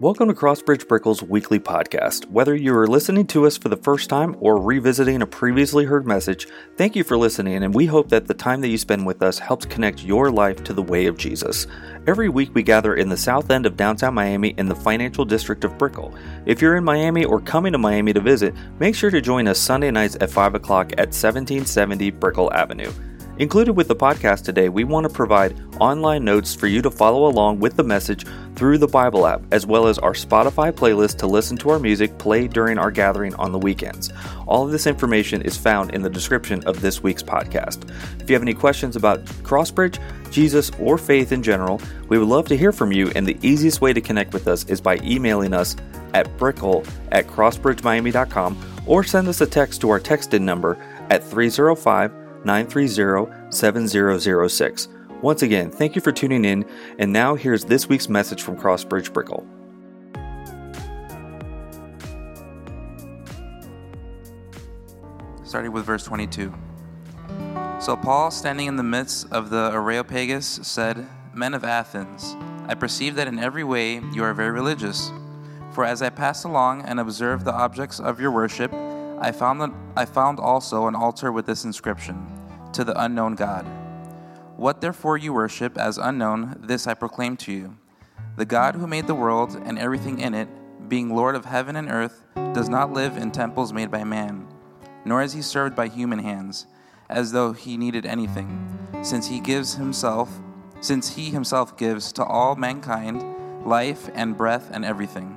Welcome to Crossbridge Brickell's weekly podcast. Whether you are listening to us for the first time or revisiting a previously heard message, thank you for listening, and we hope that the time that you spend with us helps connect your life to the way of Jesus. Every week we gather in the south end of downtown Miami in the financial district of Brickell. If you're in Miami or coming to Miami to visit, make sure to join us Sunday nights at 5 o'clock at 1770 Brickell Avenue. Included with the podcast today, we want to provide online notes for you to follow along with the message through the Bible app, as well as our Spotify playlist to listen to our music played during our gathering on the weekends. All of this information is found in the description of this week's podcast. If you have any questions about Crossbridge, Jesus, or faith in general, we would love to hear from you, and the easiest way to connect with us is by emailing us at brickell at crossbridgemiami.com or send us a text to our texted number at 305 930 7006. Once again, thank you for tuning in, and now here's this week's message from Crossbridge Brickell. starting with verse 22. So Paul, standing in the midst of the Areopagus, said, Men of Athens, I perceive that in every way you are very religious. For as I passed along and observed the objects of your worship, I found, I found also an altar with this inscription To the unknown God. What therefore you worship as unknown, this I proclaim to you. The God who made the world and everything in it, being Lord of heaven and earth, does not live in temples made by man, nor is he served by human hands, as though he needed anything, since he gives himself, since he himself gives to all mankind life and breath and everything.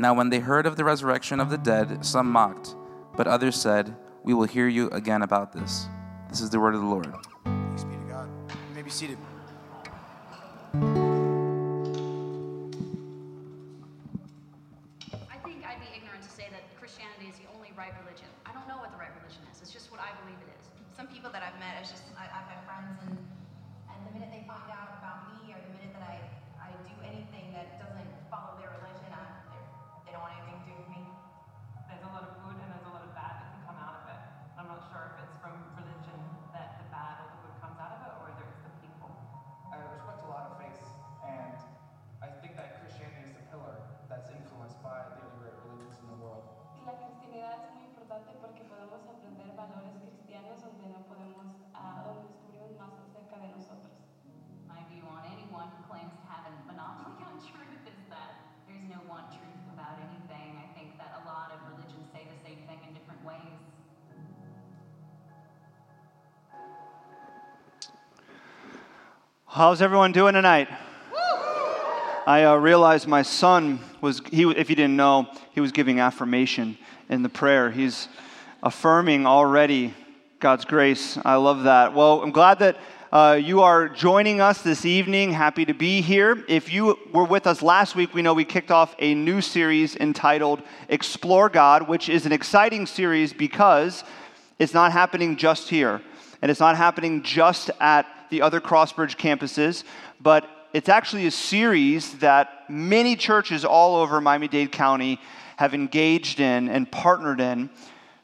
Now, when they heard of the resurrection of the dead, some mocked, but others said, We will hear you again about this. This is the word of the Lord. Thanks be to God. You may be seated. How's everyone doing tonight? I uh, realized my son was, he, if you didn't know, he was giving affirmation in the prayer. He's affirming already God's grace. I love that. Well, I'm glad that uh, you are joining us this evening. Happy to be here. If you were with us last week, we know we kicked off a new series entitled Explore God, which is an exciting series because it's not happening just here. And it's not happening just at the other Crossbridge campuses, but it's actually a series that many churches all over Miami Dade County have engaged in and partnered in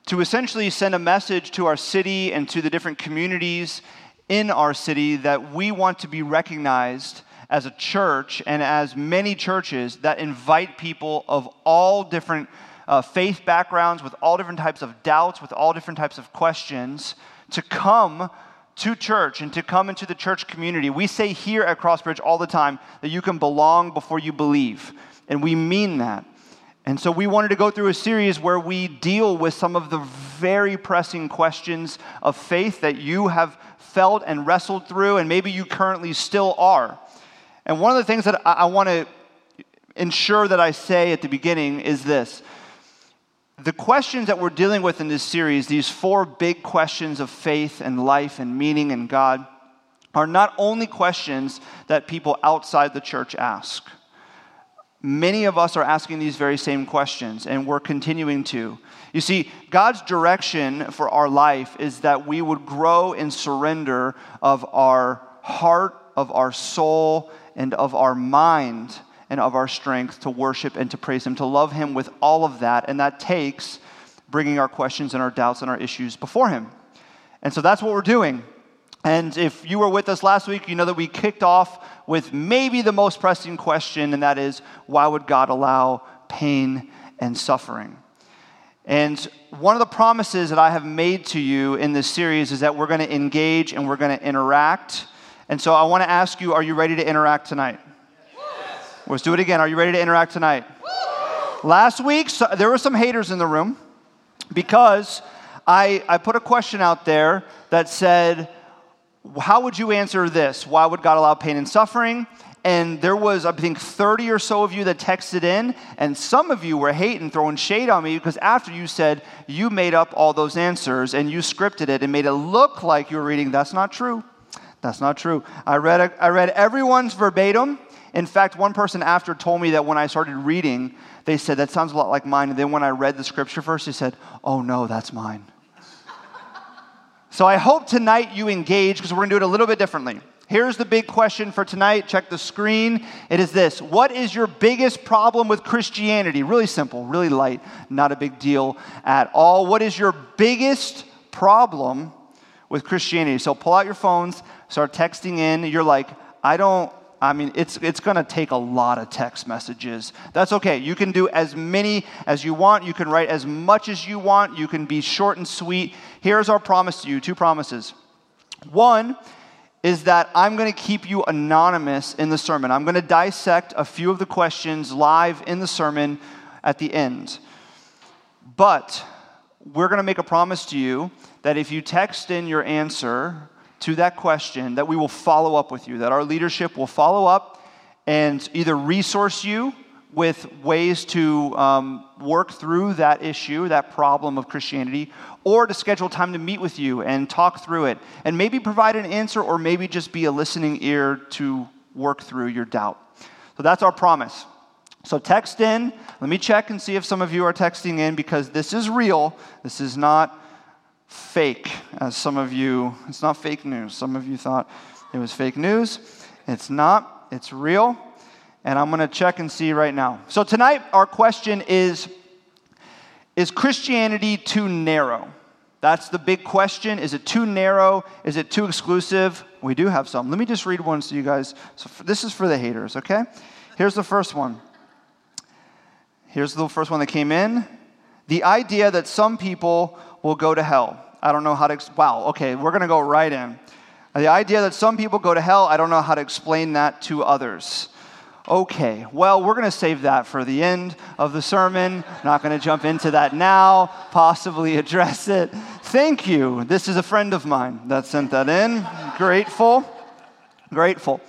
to essentially send a message to our city and to the different communities in our city that we want to be recognized as a church and as many churches that invite people of all different uh, faith backgrounds, with all different types of doubts, with all different types of questions, to come to church and to come into the church community. We say here at Crossbridge all the time that you can belong before you believe, and we mean that. And so we wanted to go through a series where we deal with some of the very pressing questions of faith that you have felt and wrestled through, and maybe you currently still are. And one of the things that I, I want to ensure that I say at the beginning is this the questions that we're dealing with in this series, these four big questions of faith and life and meaning and God, are not only questions that people outside the church ask. Many of us are asking these very same questions, and we're continuing to. You see, God's direction for our life is that we would grow in surrender of our heart, of our soul, and of our mind, and of our strength to worship and to praise Him, to love Him with all of that. And that takes bringing our questions and our doubts and our issues before Him. And so that's what we're doing. And if you were with us last week, you know that we kicked off with maybe the most pressing question, and that is why would God allow pain and suffering? And one of the promises that I have made to you in this series is that we're going to engage and we're going to interact. And so I want to ask you are you ready to interact tonight? Let's do it again. Are you ready to interact tonight? Last week, so, there were some haters in the room because I, I put a question out there that said, how would you answer this? Why would God allow pain and suffering? And there was, I think, 30 or so of you that texted in, and some of you were hating, throwing shade on me because after you said you made up all those answers and you scripted it and made it look like you were reading, that's not true. That's not true. I read, I read everyone's verbatim. In fact, one person after told me that when I started reading, they said, that sounds a lot like mine. And then when I read the scripture verse, they said, oh no, that's mine. So I hope tonight you engage because we're going to do it a little bit differently. Here's the big question for tonight. Check the screen. It is this What is your biggest problem with Christianity? Really simple, really light, not a big deal at all. What is your biggest problem with Christianity? So pull out your phones, start texting in. You're like, I don't I mean, it's, it's going to take a lot of text messages. That's okay. You can do as many as you want. You can write as much as you want. You can be short and sweet. Here's our promise to you two promises. One is that I'm going to keep you anonymous in the sermon. I'm going to dissect a few of the questions live in the sermon at the end. But we're going to make a promise to you that if you text in your answer, to that question, that we will follow up with you, that our leadership will follow up and either resource you with ways to um, work through that issue, that problem of Christianity, or to schedule time to meet with you and talk through it, and maybe provide an answer, or maybe just be a listening ear to work through your doubt. So that's our promise. So text in. Let me check and see if some of you are texting in because this is real. This is not fake, as some of you, it's not fake news. Some of you thought it was fake news. It's not, it's real. And I'm going to check and see right now. So tonight, our question is Is Christianity too narrow? That's the big question. Is it too narrow? Is it too exclusive? We do have some. Let me just read one so you guys. So this is for the haters, okay? Here's the first one. Here's the first one that came in. The idea that some people will go to hell. I don't know how to, ex- wow, okay, we're going to go right in. The idea that some people go to hell, I don't know how to explain that to others. Okay, well, we're going to save that for the end of the sermon. Not going to jump into that now, possibly address it. Thank you. This is a friend of mine that sent that in. Grateful. Grateful.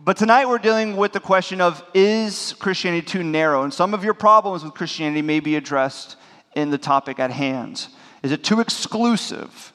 But tonight we're dealing with the question of is Christianity too narrow? And some of your problems with Christianity may be addressed in the topic at hand? Is it too exclusive?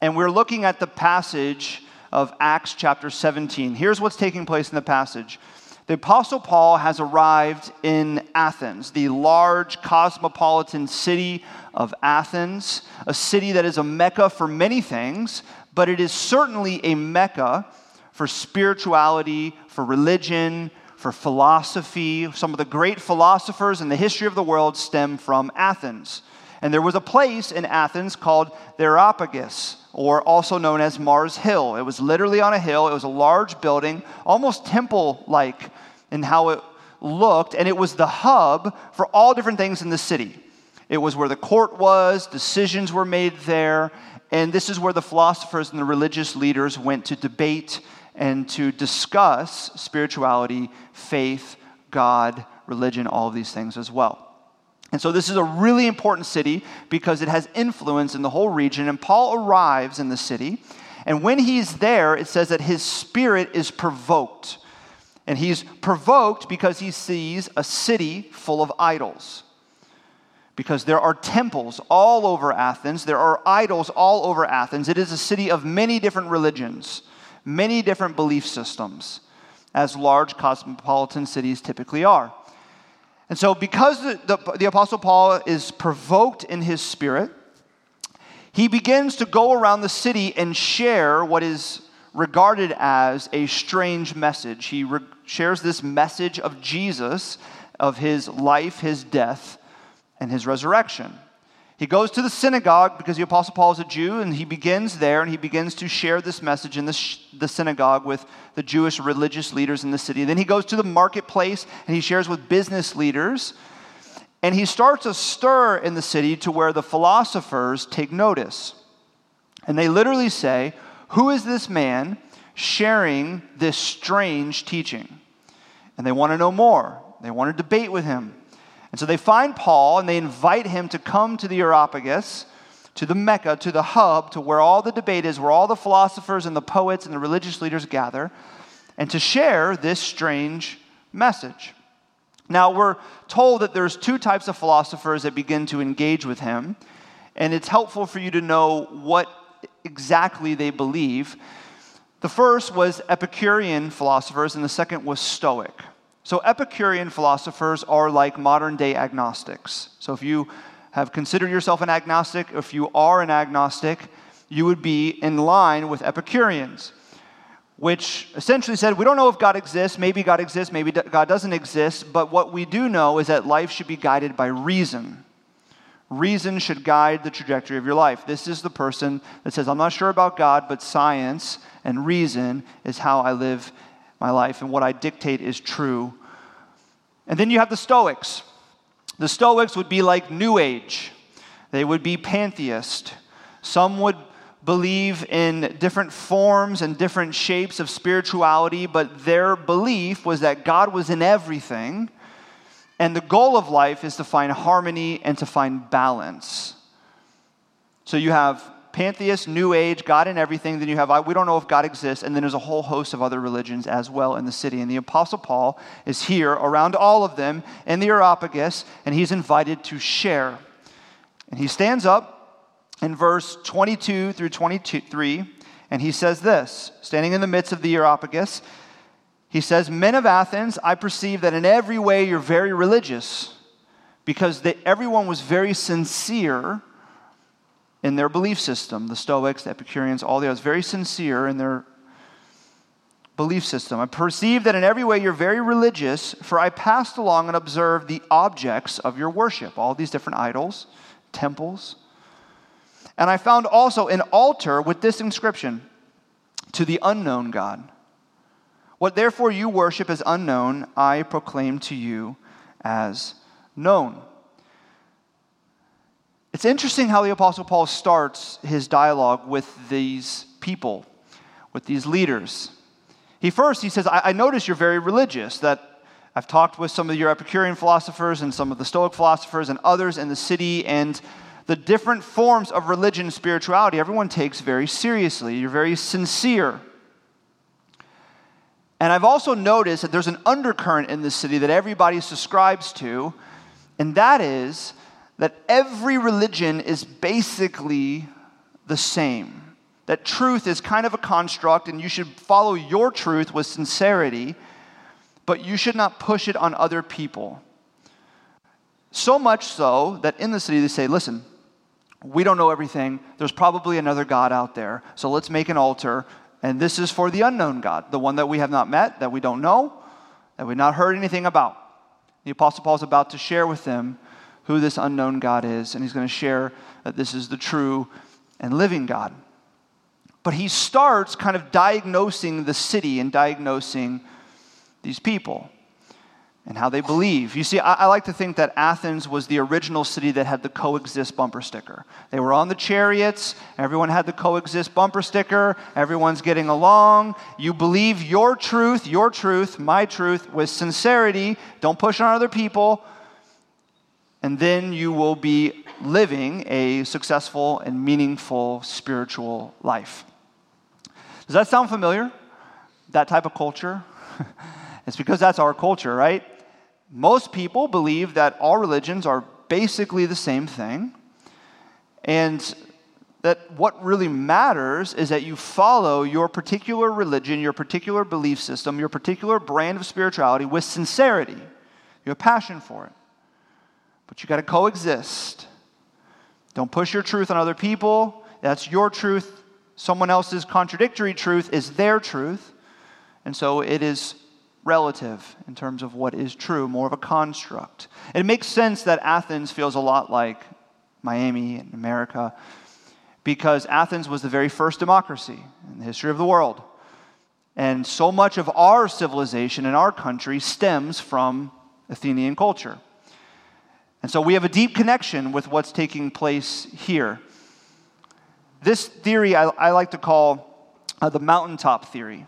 And we're looking at the passage of Acts chapter 17. Here's what's taking place in the passage. The Apostle Paul has arrived in Athens, the large cosmopolitan city of Athens, a city that is a mecca for many things, but it is certainly a mecca for spirituality, for religion, for philosophy. Some of the great philosophers in the history of the world stem from Athens. And there was a place in Athens called the Areopagus, or also known as Mars Hill. It was literally on a hill, it was a large building, almost temple like in how it looked, and it was the hub for all different things in the city. It was where the court was, decisions were made there, and this is where the philosophers and the religious leaders went to debate and to discuss spirituality, faith, God, religion, all of these things as well. And so, this is a really important city because it has influence in the whole region. And Paul arrives in the city. And when he's there, it says that his spirit is provoked. And he's provoked because he sees a city full of idols. Because there are temples all over Athens, there are idols all over Athens. It is a city of many different religions, many different belief systems, as large cosmopolitan cities typically are. And so, because the, the, the, Apostle Paul is provoked in his spirit, he begins to go around the city and share what is regarded as a strange message. He re- shares this message of Jesus, of his life, his death, and his resurrection. He goes to the synagogue because the Apostle Paul is a Jew, and he begins there and he begins to share this message in the, sh- the synagogue with the Jewish religious leaders in the city. Then he goes to the marketplace and he shares with business leaders. And he starts a stir in the city to where the philosophers take notice. And they literally say, Who is this man sharing this strange teaching? And they want to know more. They want to debate with him. And so they find Paul and they invite him to come to the Areopagus, to the Mecca, to the hub, to where all the debate is, where all the philosophers and the poets and the religious leaders gather, and to share this strange message. Now, we're told that there's two types of philosophers that begin to engage with him, and it's helpful for you to know what exactly they believe. The first was Epicurean philosophers, and the second was Stoic. So, Epicurean philosophers are like modern day agnostics. So, if you have considered yourself an agnostic, if you are an agnostic, you would be in line with Epicureans, which essentially said, We don't know if God exists. Maybe God exists, maybe God doesn't exist. But what we do know is that life should be guided by reason. Reason should guide the trajectory of your life. This is the person that says, I'm not sure about God, but science and reason is how I live my life, and what I dictate is true and then you have the Stoics. The Stoics would be like New Age, they would be pantheist. Some would believe in different forms and different shapes of spirituality, but their belief was that God was in everything. And the goal of life is to find harmony and to find balance. So you have pantheist, New Age, God in everything. Then you have, we don't know if God exists. And then there's a whole host of other religions as well in the city. And the Apostle Paul is here around all of them in the Areopagus, and he's invited to share. And he stands up in verse 22 through 23, and he says this, standing in the midst of the Areopagus, he says, Men of Athens, I perceive that in every way you're very religious, because they, everyone was very sincere in their belief system. The Stoics, the Epicureans, all the others, very sincere in their belief system. I perceive that in every way you're very religious, for I passed along and observed the objects of your worship, all these different idols, temples. And I found also an altar with this inscription to the unknown God. What therefore you worship as unknown, I proclaim to you as known. It's interesting how the Apostle Paul starts his dialogue with these people, with these leaders. He first, he says, I, I notice you're very religious, that I've talked with some of your Epicurean philosophers and some of the Stoic philosophers and others in the city, and the different forms of religion and spirituality everyone takes very seriously. You're very sincere. And I've also noticed that there's an undercurrent in the city that everybody subscribes to, and that is that every religion is basically the same. That truth is kind of a construct, and you should follow your truth with sincerity, but you should not push it on other people. So much so that in the city they say, listen, we don't know everything. There's probably another God out there. So let's make an altar. And this is for the unknown God, the one that we have not met, that we don't know, that we've not heard anything about. The Apostle Paul is about to share with them who this unknown God is, and he's going to share that this is the true and living God. But he starts kind of diagnosing the city and diagnosing these people. and how they believe. You see, I, I, like to think that Athens was the original city that had the coexist bumper sticker. They were on the chariots, everyone had the coexist bumper sticker, everyone's getting along. You believe your truth, your truth, my truth, with sincerity. Don't push on other people. And then you will be living a successful and meaningful spiritual life. Does that sound familiar? That type of culture? it's because that's our culture, right? Most people believe that all religions are basically the same thing. And that what really matters is that you follow your particular religion, your particular belief system, your particular brand of spirituality with sincerity. your passion for it. But you got to coexist. Don't push your truth on other people. That's your truth. Someone else's contradictory truth is their truth. And so it is relative in terms of what is true, more of a construct. It makes sense that Athens feels a lot like Miami and America because Athens was the very first democracy in the history of the world. And so much of our civilization in our country stems from Athenian culture. And so we have a deep connection with what's taking place here. This theory I, I like to call uh, the mountaintop theory.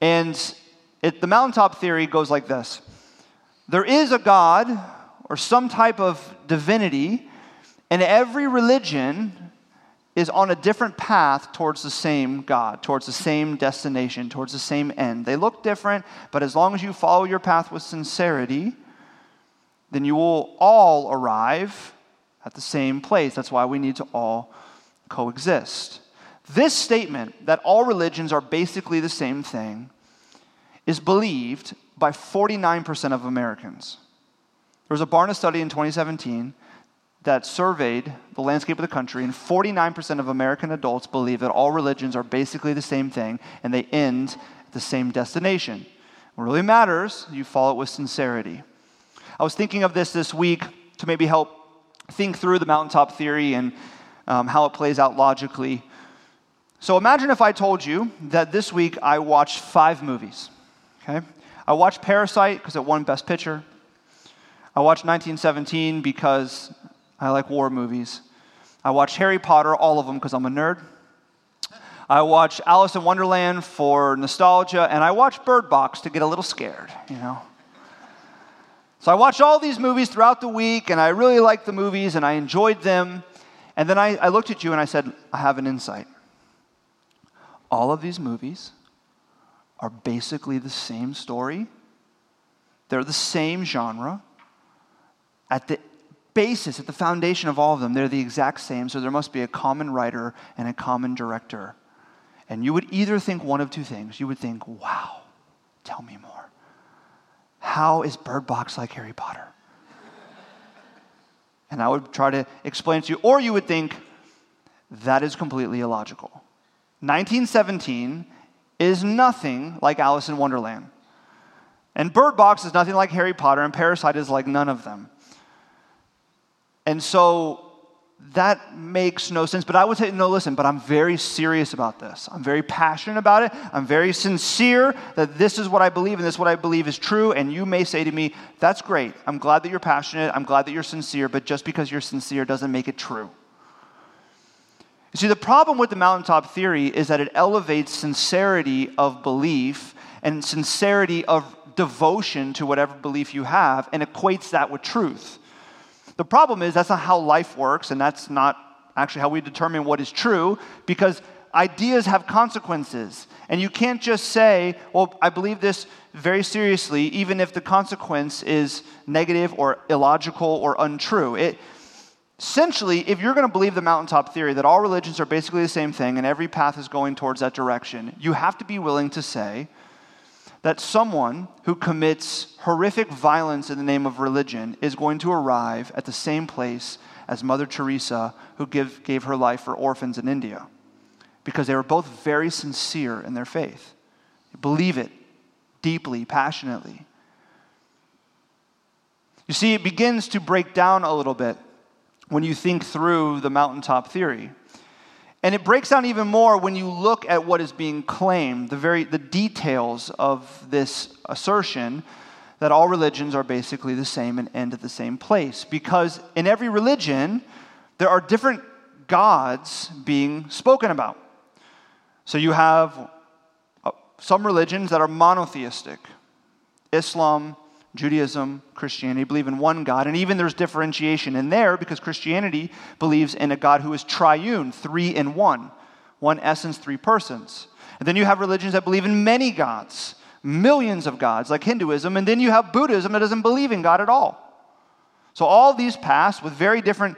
And it, the mountaintop theory goes like this There is a God or some type of divinity, and every religion is on a different path towards the same God, towards the same destination, towards the same end. They look different, but as long as you follow your path with sincerity, then you will all arrive at the same place. That's why we need to all coexist. This statement, that all religions are basically the same thing, is believed by 49% of Americans. There was a Barna study in 2017 that surveyed the landscape of the country, and 49% of American adults believe that all religions are basically the same thing and they end at the same destination. What really matters, you follow it with sincerity. I was thinking of this this week to maybe help think through the mountaintop theory and um, how it plays out logically. So imagine if I told you that this week I watched five movies. Okay? I watched Parasite because it won Best Picture. I watched 1917 because I like war movies. I watched Harry Potter, all of them because I'm a nerd. I watched Alice in Wonderland for nostalgia, and I watched Bird Box to get a little scared, you know. So I watched all these movies throughout the week, and I really liked the movies, and I enjoyed them. And then I, I looked at you and I said, I have an insight. All of these movies are basically the same story, they're the same genre. At the basis, at the foundation of all of them, they're the exact same, so there must be a common writer and a common director. And you would either think one of two things. You would think, wow, tell me more. How is Bird Box like Harry Potter? And I would try to explain to you. Or you would think, that is completely illogical. 1917 is nothing like Alice in Wonderland. And Bird Box is nothing like Harry Potter, and Parasite is like none of them. And so that makes no sense. But I would say, no, listen, but I'm very serious about this. I'm very passionate about it. I'm very sincere that this is what I believe and this is what I believe is true. And you may say to me, that's great. I'm glad that you're passionate. I'm glad that you're sincere. But just because you're sincere doesn't make it true. You see, the problem with the mountaintop theory is that it elevates sincerity of belief and sincerity of devotion to whatever belief you have and equates that with truth. The problem is that's not how life works, and that's not actually how we determine what is true, because ideas have consequences. And you can't just say, well, I believe this very seriously, even if the consequence is negative or illogical or untrue. It, essentially, if you're going to believe the mountaintop theory that all religions are basically the same thing and every path is going towards that direction, you have to be willing to say, that someone who commits horrific violence in the name of religion is going to arrive at the same place as Mother Teresa, who give, gave her life for orphans in India, because they were both very sincere in their faith. They believe it deeply, passionately. You see, it begins to break down a little bit when you think through the mountaintop theory. And it breaks down even more when you look at what is being claimed, the very the details of this assertion that all religions are basically the same and end at the same place. Because in every religion, there are different gods being spoken about. So you have uh, some religions that are monotheistic Islam, Judaism, Christianity believe in one God, and even there's differentiation in there because Christianity believes in a God who is triune, three in one, one essence, three persons. And then you have religions that believe in many gods, millions of gods, like Hinduism, and then you have Buddhism that doesn't believe in God at all. So all these paths with very different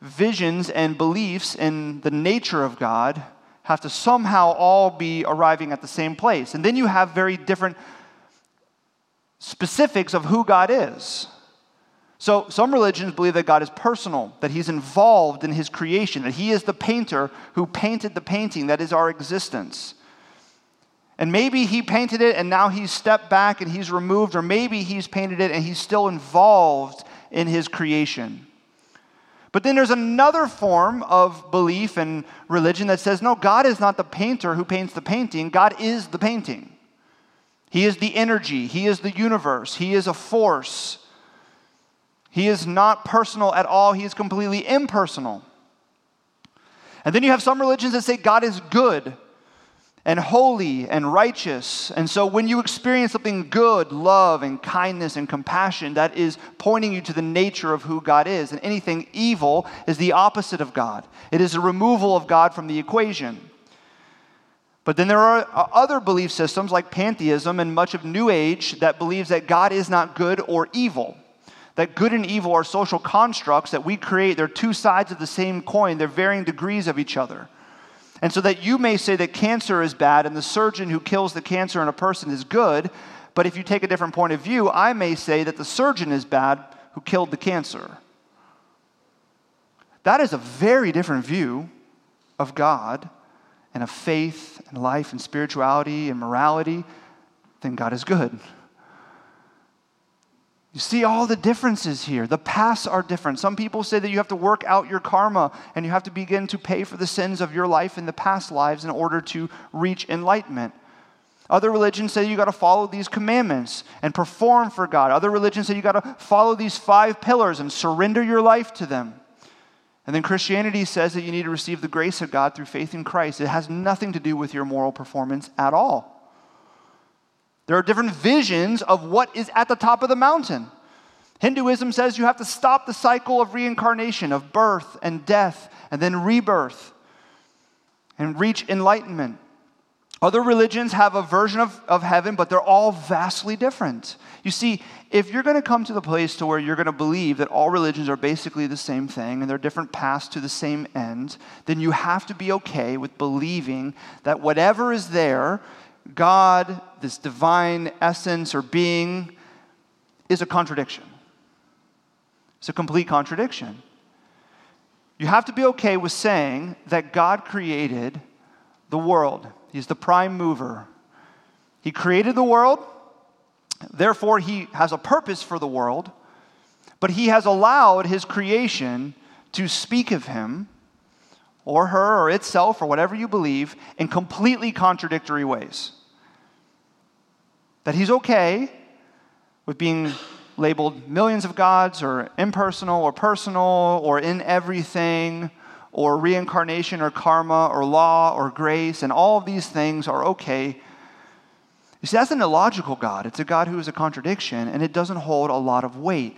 visions and beliefs in the nature of God have to somehow all be arriving at the same place. And then you have very different specifics of who God is. So, some religions believe that God is personal, that He's involved in His creation, that He is the painter who painted the painting that is our existence. And maybe He painted it and now He's stepped back and He's removed, or maybe He's painted it and He's still involved in His creation. But then there's another form of belief and religion that says, no, God is not the painter who paints the painting, God is the painting. He is the energy, He is the universe, He is a force. He is not personal at all, He is completely impersonal. And then you have some religions that say God is good and holy and righteous. And so when you experience something good, love and kindness and compassion, that is pointing you to the nature of who God is. And anything evil is the opposite of God, it is a removal of God from the equation. But then there are uh, other belief systems like pantheism and much of New Age that believes that God is not good or evil. That good and evil are social constructs that we create. They're two sides of the same coin, they're varying degrees of each other. And so that you may say that cancer is bad and the surgeon who kills the cancer in a person is good, but if you take a different point of view, I may say that the surgeon is bad who killed the cancer. That is a very different view of God and of faith and life and spirituality and morality then God is good. You see all the differences here. The paths are different. Some people say that you have to work out your karma and you have to begin to pay for the sins of your life in the past lives in order to reach enlightenment. Other religions say you got to follow these commandments and perform for God. Other religions say you got to follow these five pillars and surrender your life to them. And then Christianity says that you need to receive the grace of God through faith in Christ. It has nothing to do with your moral performance at all. There are different visions of what is at the top of the mountain. Hinduism says you have to stop the cycle of reincarnation, of birth and death, and then rebirth, and reach enlightenment. Other religions have a version of, of heaven, but they're all vastly different. You see, if you're going to come to the place to where you're going to believe that all religions are basically the same thing and they're different paths to the same end, then you have to be okay with believing that whatever is there God, this divine essence or being, is a contradiction. It's a complete contradiction. You have to be okay with saying that God created the world, He's the prime mover. He created the world, therefore, He has a purpose for the world, but He has allowed His creation to speak of Him or her or itself or whatever you believe in completely contradictory ways. That he's okay with being labeled millions of gods or impersonal or personal or in everything or reincarnation or karma or law or grace, and all of these things are okay. You see, that's an illogical God. It's a God who is a contradiction, and it doesn't hold a lot of weight.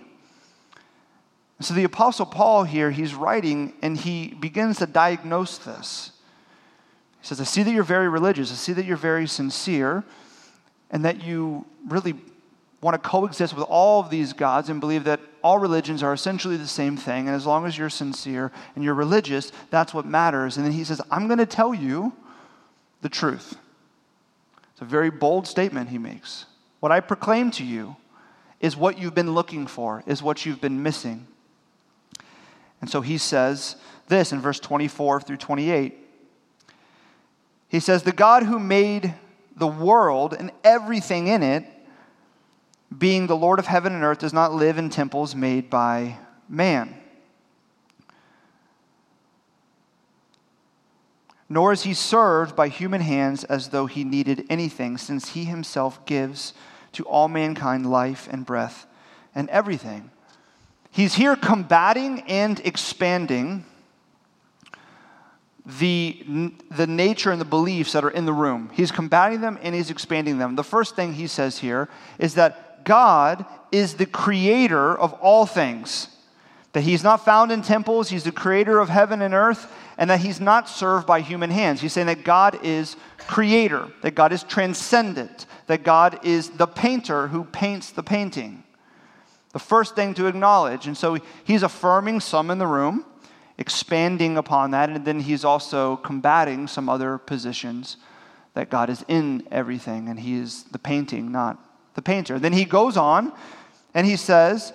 So the Apostle Paul here, he's writing and he begins to diagnose this. He says, I see that you're very religious, I see that you're very sincere, and that you really want to coexist with all of these gods and believe that all religions are essentially the same thing. And as long as you're sincere and you're religious, that's what matters. And then he says, I'm going to tell you the truth. It's a very bold statement he makes. What I proclaim to you is what you've been looking for, is what you've been missing. And so he says this in verse 24 through 28. He says, The God who made the world and everything in it, being the Lord of heaven and earth, does not live in temples made by man. Nor is he served by human hands as though he needed anything, since he himself gives to all mankind life and breath and everything. He's here combating and expanding the, the nature and the beliefs that are in the room. He's combating them and he's expanding them. The first thing he says here is that God is the creator of all things, that he's not found in temples, he's the creator of heaven and earth, and that he's not served by human hands. He's saying that God is creator, that God is transcendent, that God is the painter who paints the painting. The first thing to acknowledge. And so he's affirming some in the room expanding upon that, and then he's also combating some other positions that God is in everything, and he is the painting, not the painter. Then he goes on and he says,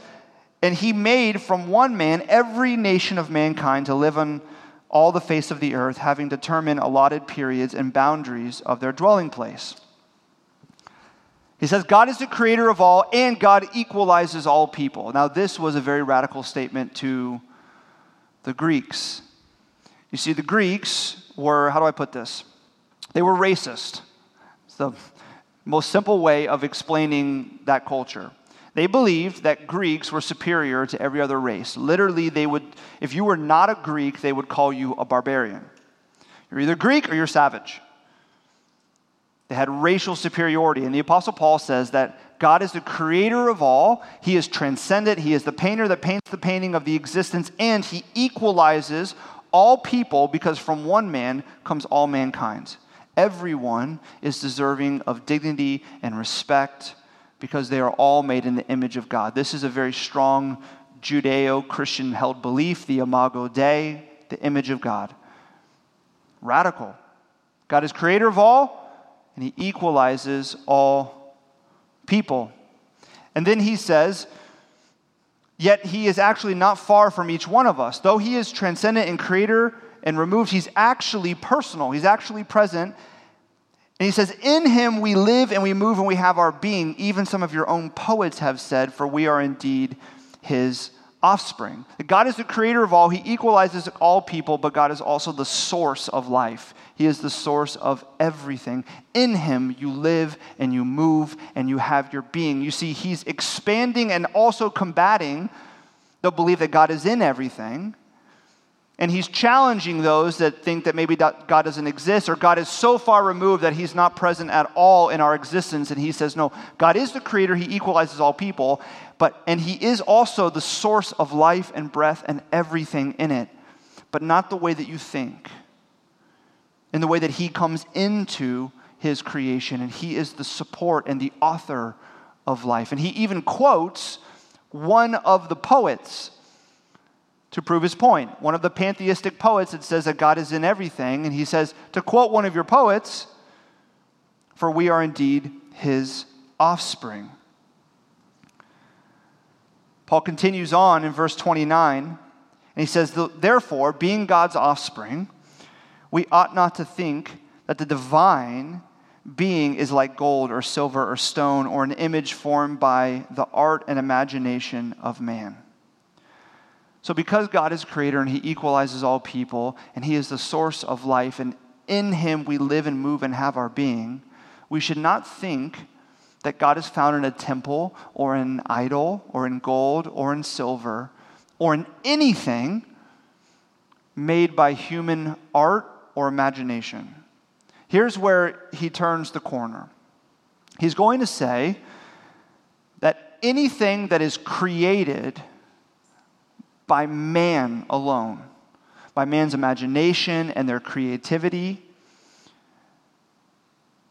And he made from one man every nation of mankind to live on all the face of the earth, having determined allotted periods and boundaries of their dwelling place. He says, God is the creator of all, and God equalizes all people. Now, this was a very radical statement to the Greeks. You see, the Greeks were, how do I put this? They were racist. It's the most simple way of explaining that culture. They believed that Greeks were superior to every other race. Literally, they would, if you were not a Greek, they would call you a barbarian. You're either Greek or you're savage. They had racial superiority. And the Apostle Paul says that God is the creator of all. He is transcendent. He is the painter that paints the painting of the existence, and he equalizes all people because from one man comes all mankind. Everyone is deserving of dignity and respect because they are all made in the image of God. This is a very strong Judeo Christian held belief, the Imago Dei, the image of God. Radical. God is creator of all, and he equalizes all people. And then he says, Yet he is actually not far from each one of us. Though he is transcendent and creator and removed, he's actually personal, he's actually present. And he says, In him we live and we move and we have our being. Even some of your own poets have said, For we are indeed his offspring. God is the creator of all, he equalizes all people, but God is also the source of life. He is the source of everything. In Him, you live and you move and you have your being. You see, He's expanding and also combating the belief that God is in everything. And He's challenging those that think that maybe God doesn't exist or God is so far removed that He's not present at all in our existence. And He says, no, God is the creator, He equalizes all people, but, and He is also the source of life and breath and everything in it, but not the way that you think in the way that he comes into his creation, and he is the support and the author of life. And he even quotes one of the poets to prove his point. One of the pantheistic poets that says that God is in everything, and he says, to quote one of your poets, for we are indeed his offspring. Paul continues on in verse 29, and he says, Therefore, being God's offspring, we ought not to think that the divine being is like gold or silver or stone or an image formed by the art and imagination of man. So, because God is creator and he equalizes all people and he is the source of life, and in him we live and move and have our being, we should not think that God is found in a temple or an idol or in gold or in silver or in anything made by human art or imagination. Here's where he turns the corner. He's going to say that anything that is created by man alone, by man's imagination and their creativity,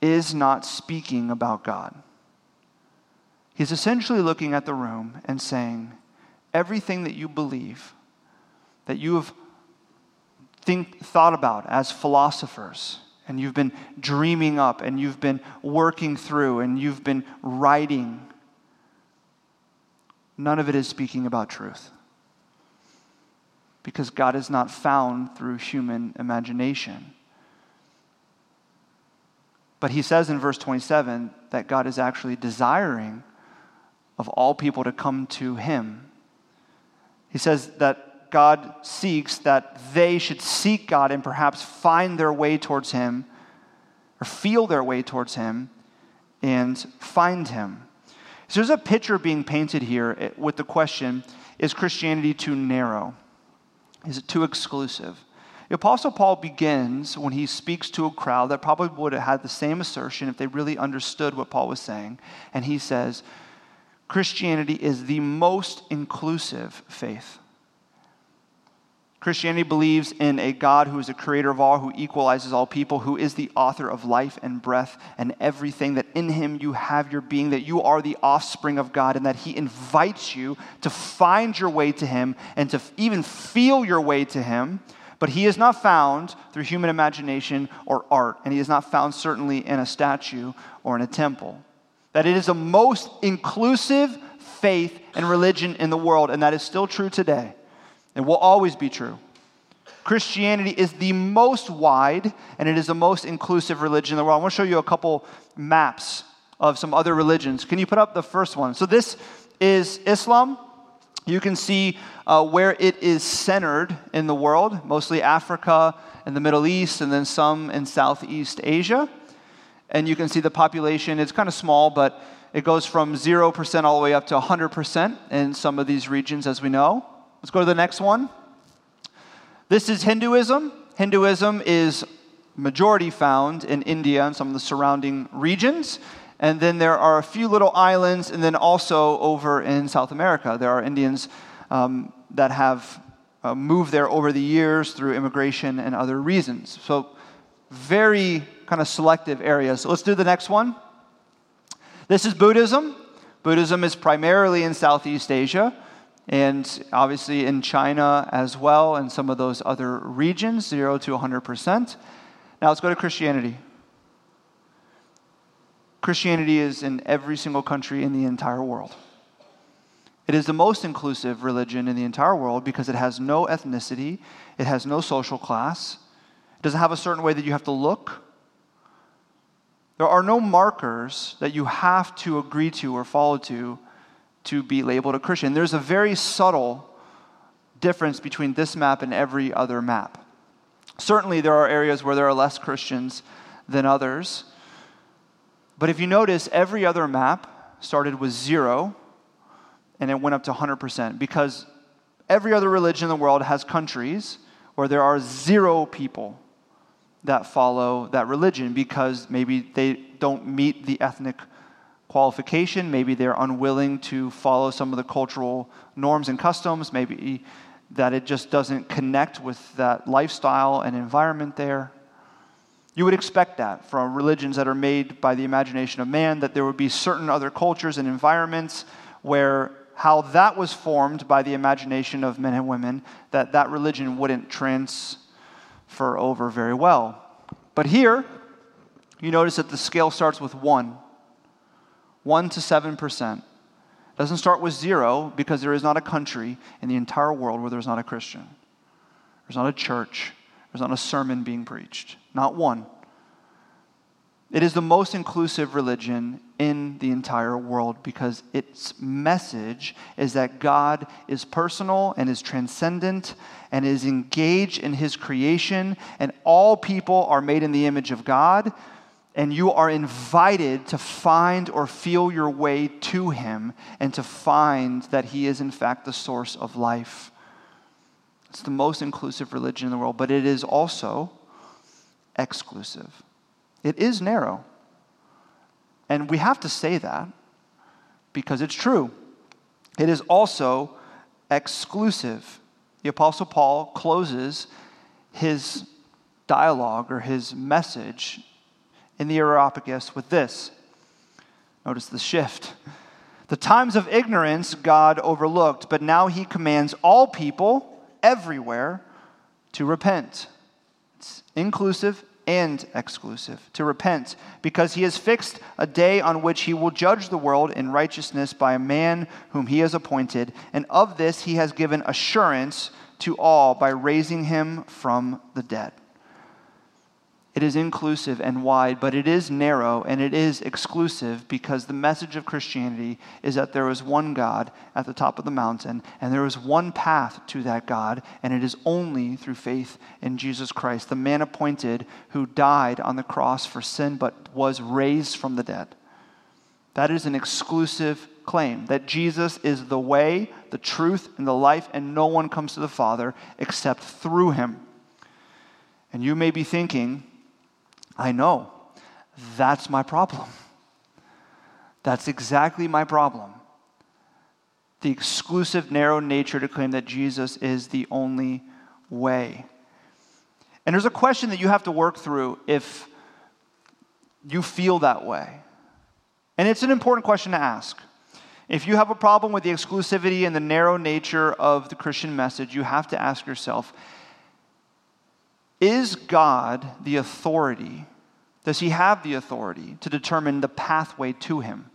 is not speaking about God. He's essentially looking at the room and saying, everything that you believe, that you have think, thought about as philosophers, and you've been dreaming up, and you've been working through, and you've been writing, none of it is speaking about truth. Because God is not found through human imagination. But he says in verse 27 that God is actually desiring of all people to come to him. He says that God seeks that they should seek God and perhaps find their way towards Him or feel their way towards Him and find Him. So there's a picture being painted here with the question Is Christianity too narrow? Is it too exclusive? The Apostle Paul begins when he speaks to a crowd that probably would have had the same assertion if they really understood what Paul was saying. And he says, Christianity is the most inclusive faith. Christianity believes in a God who is a creator of all, who equalizes all people, who is the author of life and breath and everything, that in him you have your being, that you are the offspring of God, and that he invites you to find your way to him and to even feel your way to him. But he is not found through human imagination or art, and he is not found certainly in a statue or in a temple. That it is the most inclusive faith and religion in the world, and that is still true today. It will always be true. Christianity is the most wide and it is the most inclusive religion in the world. I want to show you a couple maps of some other religions. Can you put up the first one? So, this is Islam. You can see uh, where it is centered in the world, mostly Africa and the Middle East, and then some in Southeast Asia. And you can see the population, it's kind of small, but it goes from 0% all the way up to 100% in some of these regions, as we know. Let's go to the next one. This is Hinduism. Hinduism is majority found in India and some of the surrounding regions. And then there are a few little islands, and then also over in South America, there are Indians um, that have uh, moved there over the years through immigration and other reasons. So, very kind of selective areas. So let's do the next one. This is Buddhism. Buddhism is primarily in Southeast Asia and obviously in China as well, and some of those other regions, 0 to 100%. Now let's go to Christianity. Christianity is in every single country in the entire world. It is the most inclusive religion in the entire world because it has no ethnicity, it has no social class, it doesn't have a certain way that you have to look. There are no markers that you have to agree to or follow to to be labeled a Christian. There's a very subtle difference between this map and every other map. Certainly, there are areas where there are less Christians than others. But if you notice, every other map started with zero and it went up to 100% because every other religion in the world has countries where there are zero people that follow that religion because maybe they don't meet the ethnic qualification. Maybe they're unwilling to follow some of the cultural norms and customs. Maybe that it just doesn't connect with that lifestyle and environment there. You would expect that from religions that are made by the imagination of man, that there would be certain other cultures and environments where how that was formed by the imagination of men and women, that that religion wouldn't transfer over very well. But here, you notice that the scale starts with one. 1 to 7%. Doesn't start with zero because there is not a country in the entire world where there's not a Christian. There's not a church. There's not a sermon being preached. Not one. It is the most inclusive religion in the entire world because its message is that God is personal and is transcendent and is engaged in his creation, and all people are made in the image of God and you are invited to find or feel your way to Him and to find that He is, in fact, the source of life. It's the most inclusive religion in the world, but it is also exclusive. It is narrow. And we have to say that because it's true. It is also exclusive. The Apostle Paul closes his dialogue or his message in the Areopagus with this. Notice the shift. The times of ignorance God overlooked, but now he commands all people everywhere to repent. It's inclusive and exclusive. To repent, because he has fixed a day on which he will judge the world in righteousness by a man whom he has appointed, and of this he has given assurance to all by raising him from the dead. It is inclusive and wide, but it is narrow and it is exclusive because the message of Christianity is that there is one God at the top of the mountain and there is one path to that God, and it is only through faith in Jesus Christ, the man appointed who died on the cross for sin but was raised from the dead. That is an exclusive claim that Jesus is the way, the truth, and the life, and no one comes to the Father except through him. And you may be thinking, I know, that's my problem. That's exactly my problem. The exclusive, narrow nature to claim that Jesus is the only way. And there's a question that you have to work through if you feel that way. And it's an important question to ask. If you have a problem with the exclusivity and the narrow nature of the Christian message, you have to ask yourself Is God the authority? Does he have the authority to determine the pathway to him?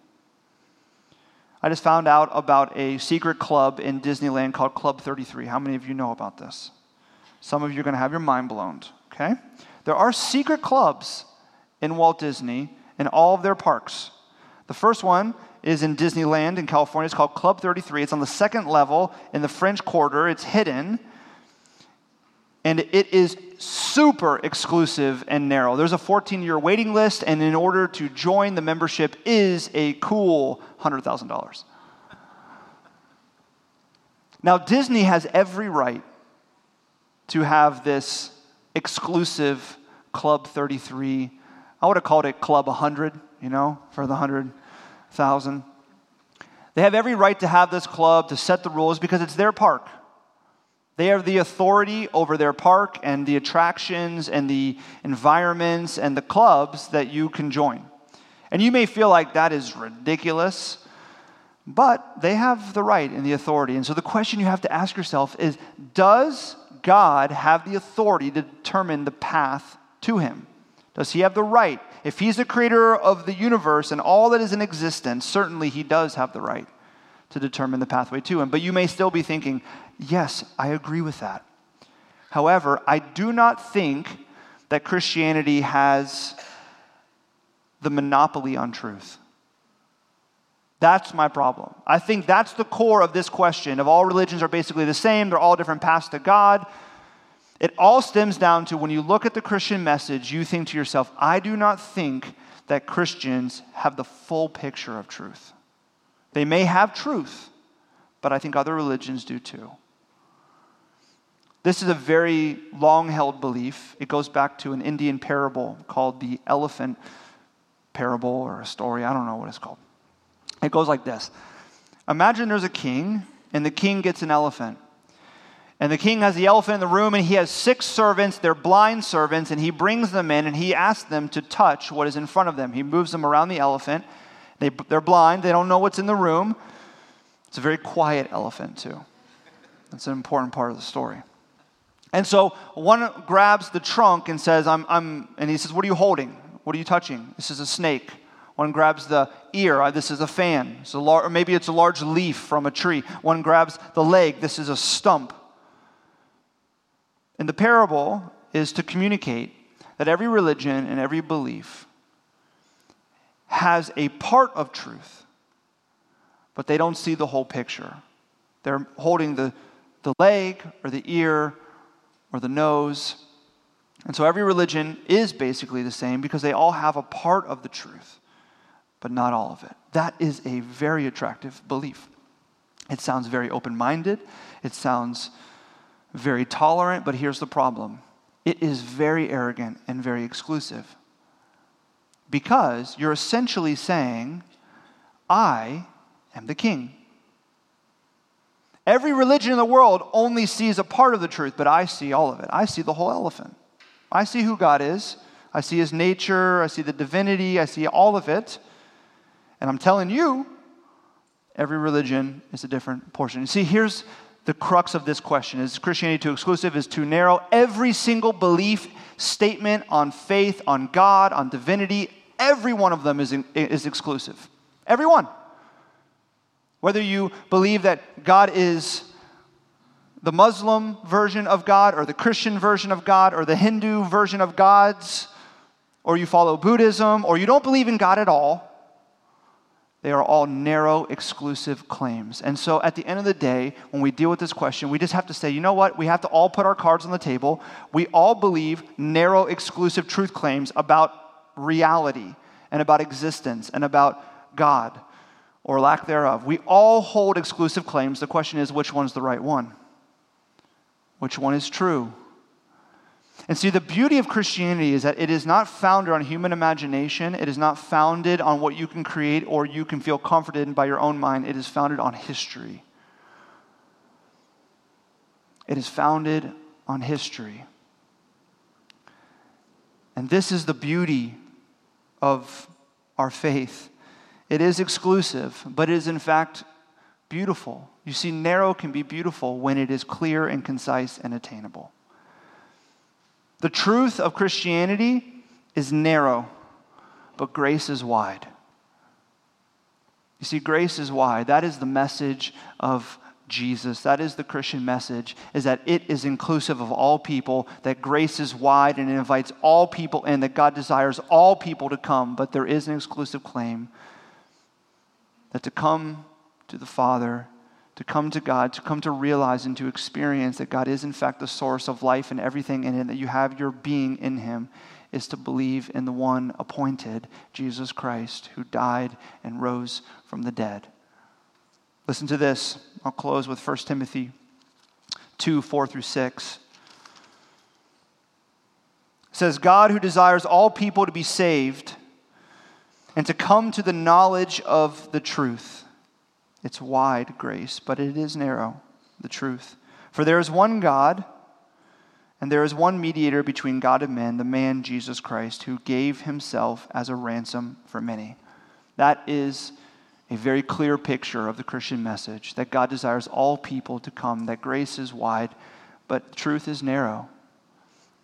I just found out about a secret club in Disneyland called Club 33. How many of you know about this? Some of you are going to have your mind blown, okay? There are secret clubs in Walt Disney in all of their parks. The first one is in Disneyland in California. It's called Club 33. It's on the second level in the French Quarter. It's hidden. And it is super exclusive and narrow. There's a 14 year waiting list, and in order to join, the membership is a cool $100,000. Now, Disney has every right to have this exclusive Club 33. I would have called it Club 100, you know, for the 100,000. They have every right to have this club, to set the rules, because it's their park. They have the authority over their park and the attractions and the environments and the clubs that you can join. And you may feel like that is ridiculous, but they have the right and the authority. And so the question you have to ask yourself is Does God have the authority to determine the path to Him? Does He have the right? If He's the creator of the universe and all that is in existence, certainly He does have the right to determine the pathway to Him. But you may still be thinking, Yes, I agree with that. However, I do not think that Christianity has the monopoly on truth. That's my problem. I think that's the core of this question of all religions are basically the same, they're all different paths to God. It all stems down to when you look at the Christian message, you think to yourself, I do not think that Christians have the full picture of truth. They may have truth, but I think other religions do too. This is a very long held belief. It goes back to an Indian parable called the elephant parable or a story. I don't know what it's called. It goes like this Imagine there's a king, and the king gets an elephant. And the king has the elephant in the room, and he has six servants. They're blind servants, and he brings them in, and he asks them to touch what is in front of them. He moves them around the elephant. They, they're blind, they don't know what's in the room. It's a very quiet elephant, too. That's an important part of the story. And so one grabs the trunk and says, I'm, I'm, and he says, What are you holding? What are you touching? This is a snake. One grabs the ear. Uh, this is a fan. So lar- or maybe it's a large leaf from a tree. One grabs the leg. This is a stump. And the parable is to communicate that every religion and every belief has a part of truth, but they don't see the whole picture. They're holding the, the leg or the ear or the nose. And so every religion is basically the same because they all have a part of the truth, but not all of it. That is a very attractive belief. It sounds very open minded, it sounds very tolerant, but here's the problem it is very arrogant and very exclusive. Because you're essentially saying, I am the king. Every religion in the world only sees a part of the truth, but I see all of it. I see the whole elephant. I see who God is. I see his nature. I see the divinity. I see all of it. And I'm telling you, every religion is a different portion. You see, here's the crux of this question Is Christianity too exclusive? Is too narrow? Every single belief, statement on faith, on God, on divinity, every one of them is, is exclusive. Every one. Whether you believe that God is the Muslim version of God, or the Christian version of God, or the Hindu version of gods, or you follow Buddhism, or you don't believe in God at all, they are all narrow, exclusive claims. And so at the end of the day, when we deal with this question, we just have to say, you know what? We have to all put our cards on the table. We all believe narrow, exclusive truth claims about reality and about existence and about God or lack thereof. We all hold exclusive claims. The question is, which one's the right one? Which one is true? And see, the beauty of Christianity is that it is not founded on human imagination. It is not founded on what you can create or you can feel comforted in by your own mind. It is founded on history. It is founded on history. And this is the beauty of our faith. It is exclusive, but it is in fact beautiful. You see, narrow can be beautiful when it is clear and concise and attainable. The truth of Christianity is narrow, but grace is wide. You see, grace is wide. That is the message of Jesus. That is the Christian message, is that it is inclusive of all people, that grace is wide and it invites all people in, that God desires all people to come, but there is an exclusive claim that to come to the Father, to come to God, to come to realize and to experience that God is in fact the source of life and everything in it, that you have your being in Him, is to believe in the one appointed, Jesus Christ, who died and rose from the dead. Listen to this. I'll close with 1 Timothy 2 4 through 6. It says, God who desires all people to be saved and to come to the knowledge of the truth. It's wide grace, but it is narrow, the truth. For there is one God, and there is one mediator between God and men, the man Jesus Christ, who gave himself as a ransom for many. That is a very clear picture of the Christian message that God desires all people to come, that grace is wide, but truth is narrow.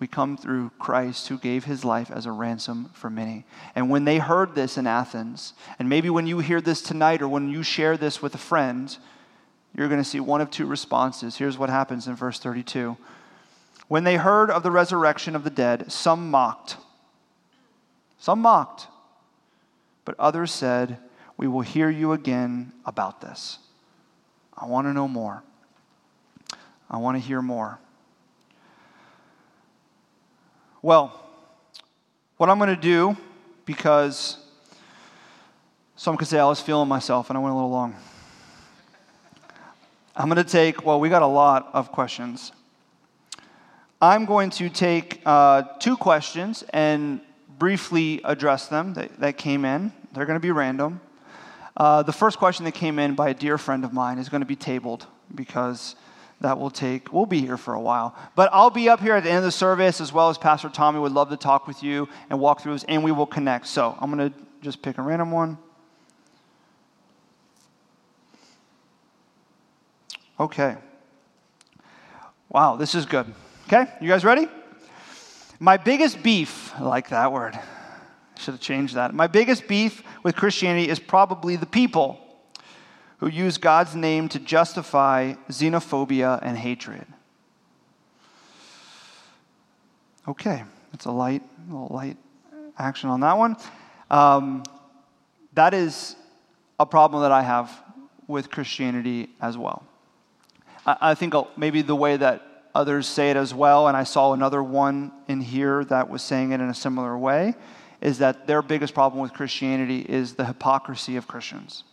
We come through Christ who gave his life as a ransom for many. And when they heard this in Athens, and maybe when you hear this tonight or when you share this with a friend, you're going to see one of two responses. Here's what happens in verse 32. When they heard of the resurrection of the dead, some mocked. Some mocked. But others said, we will hear you again about this. I want to know more. I want to hear more. Well, what I'm going to do, because some could say I was feeling myself and I went a little long. I'm going to take, well, we got a lot of questions. I'm going to take uh, two questions and briefly address them that, that came in. They're going to be random. Uh, the first question that came in by a dear friend of mine is going to be tabled because that will take, we'll be here for a while. But I'll be up here at the end of the service as well as Pastor Tommy would love to talk with you and walk through this, and we will connect. So I'm going to just pick a random one. Okay. Wow, this is good. Okay, you guys ready? My biggest beef, I like that word. Should have changed that. My biggest beef with Christianity is probably the people who use God's name to justify xenophobia and hatred. Okay, it's a light, a light action on that one. Um, that is a problem that I have with Christianity as well. I, I think maybe the way that others say it as well, and I saw another one in here that was saying it in a similar way, is that their biggest problem with Christianity is the hypocrisy of Christians.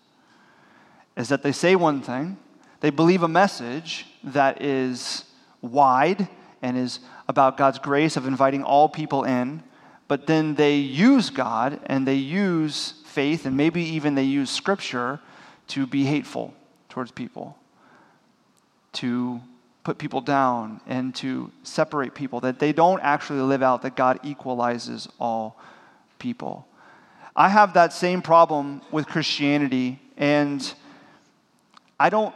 Is that they say one thing, they believe a message that is wide and is about God's grace of inviting all people in, but then they use God and they use faith and maybe even they use scripture to be hateful towards people, to put people down and to separate people, that they don't actually live out that God equalizes all people. I have that same problem with Christianity, and I don't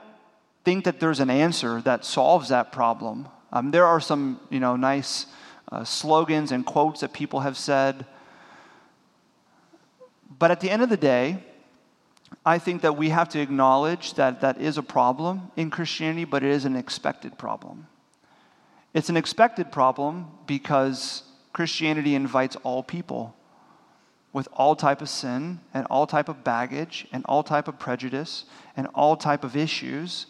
think that there's an answer that solves that problem. Um, there are some, you know, nice uh, slogans and quotes that people have said, but at the end of the day, I think that we have to acknowledge that that is a problem in Christianity, but it is an expected problem. It's an expected problem because Christianity invites all people with all type of sin and all type of baggage and all type of prejudice and all type of issues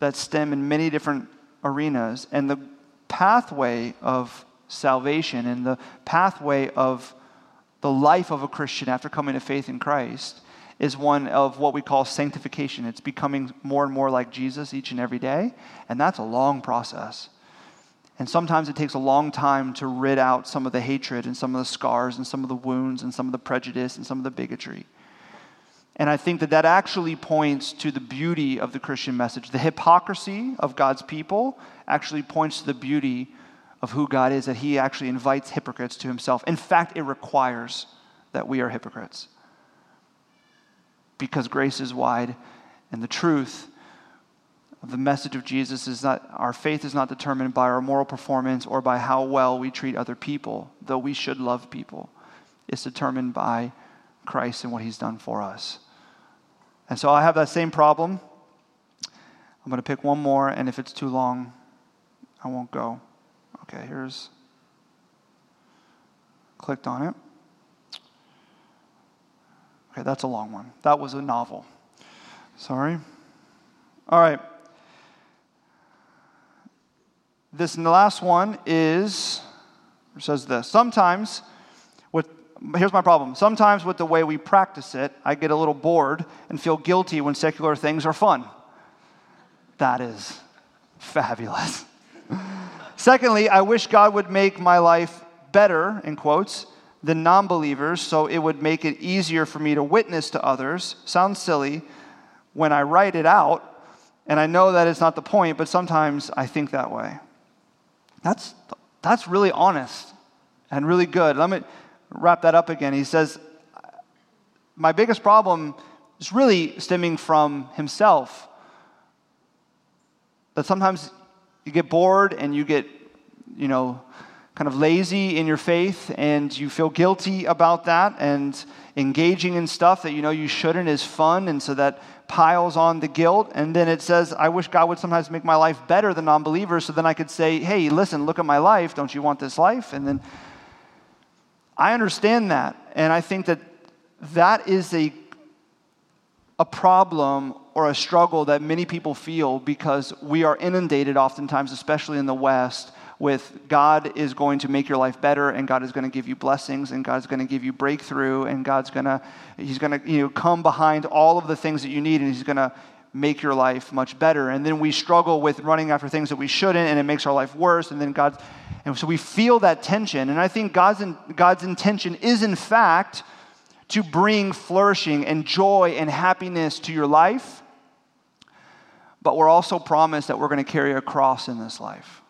that stem in many different arenas and the pathway of salvation and the pathway of the life of a christian after coming to faith in christ is one of what we call sanctification. It's becoming more and more like Jesus each and every day, and that's a long process. And sometimes it takes a long time to rid out some of the hatred and some of the scars and some of the wounds and some of the prejudice and some of the bigotry. And I think that that actually points to the beauty of the Christian message. The hypocrisy of God's people actually points to the beauty of who God is, that He actually invites hypocrites to Himself. In fact, it requires that we are hypocrites because grace is wide and the truth of the message of Jesus is that our faith is not determined by our moral performance or by how well we treat other people, though we should love people. It's determined by Christ and what He's done for us. And so I have that same problem. I'm going to pick one more, and if it's too long, I won't go. Okay, here's. Clicked on it. Okay, that's a long one. That was a novel. Sorry. All right. This and the last one is, says this. Sometimes with here's my problem. Sometimes with the way we practice it, I get a little bored and feel guilty when secular things are fun. That is fabulous. Secondly, I wish God would make my life better, in quotes, than non believers, so it would make it easier for me to witness to others. Sounds silly when I write it out, and I know that it's not the point, but sometimes I think that way. That's, that's really honest and really good. Let me, wrap that up again. He says, My biggest problem is really stemming from himself. That sometimes you get bored and you get, you know, kind of lazy in your faith and you feel guilty about that and engaging in stuff that you know you shouldn't is fun and so that piles on the guilt and then it says i wish god would sometimes make my life better than non-believers so then i could say hey listen look at my life don't you want this life and then I understand that. And I think that that is a, a problem or a struggle that many people feel because we are inundated, oftentimes, especially in the West, with God is going to make your life better and God is going to give you blessings and God's going to give you breakthrough and God's going to he's going to you know come behind all of the things that you need and he's going to make your life much better and then we struggle with running after things that we shouldn't and it makes our life worse and then God and so we feel that tension. And I think God's, in, God's intention is, in fact, to bring flourishing and joy and happiness to your life. But we're also promised that we're going to carry a cross in this life.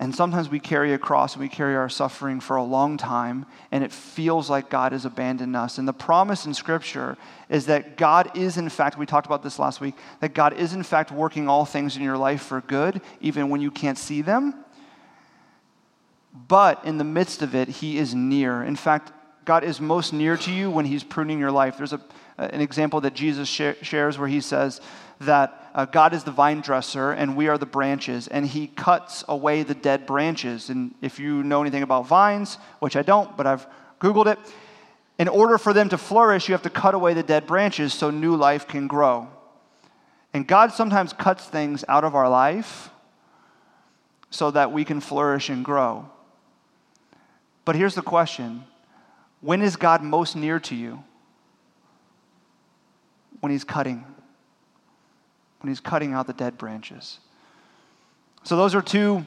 And sometimes we carry a cross and we carry our suffering for a long time, and it feels like God has abandoned us. And the promise in Scripture is that God is, in fact, we talked about this last week, that God is, in fact, working all things in your life for good, even when you can't see them. But in the midst of it, He is near. In fact, God is most near to you when He's pruning your life. There's a, an example that Jesus shares where He says that uh, God is the vine dresser and we are the branches, and He cuts away the dead branches. And if you know anything about vines, which I don't, but I've Googled it, in order for them to flourish, you have to cut away the dead branches so new life can grow. And God sometimes cuts things out of our life so that we can flourish and grow. But here's the question When is God most near to you? When He's cutting, when He's cutting out the dead branches. So, those are two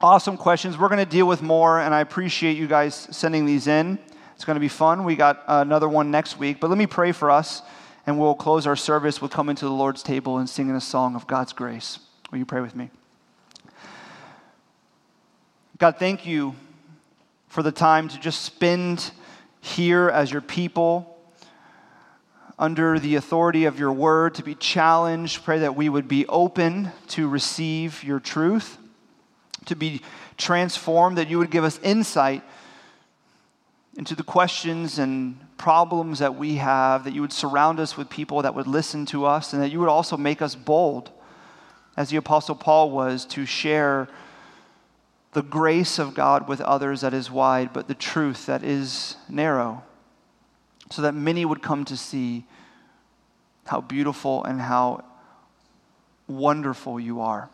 awesome questions. We're going to deal with more, and I appreciate you guys sending these in. It's going to be fun. We got another one next week. But let me pray for us, and we'll close our service with coming to the Lord's table and singing a song of God's grace. Will you pray with me? God, thank you for the time to just spend here as your people under the authority of your word, to be challenged. Pray that we would be open to receive your truth, to be transformed, that you would give us insight into the questions and problems that we have, that you would surround us with people that would listen to us, and that you would also make us bold, as the Apostle Paul was, to share the grace of God with others that is wide, but the truth that is narrow, so that many would come to see how beautiful and how wonderful you are.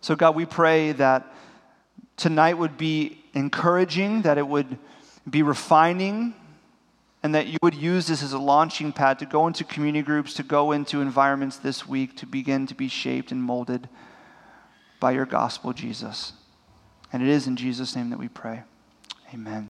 So, God, we pray that tonight would be encouraging, that it would be refining, and that you would use this as a launching pad to go into community groups, to go into environments this week, to begin to be shaped and molded by your gospel, Jesus. And it is in Jesus' name that we pray. Amen.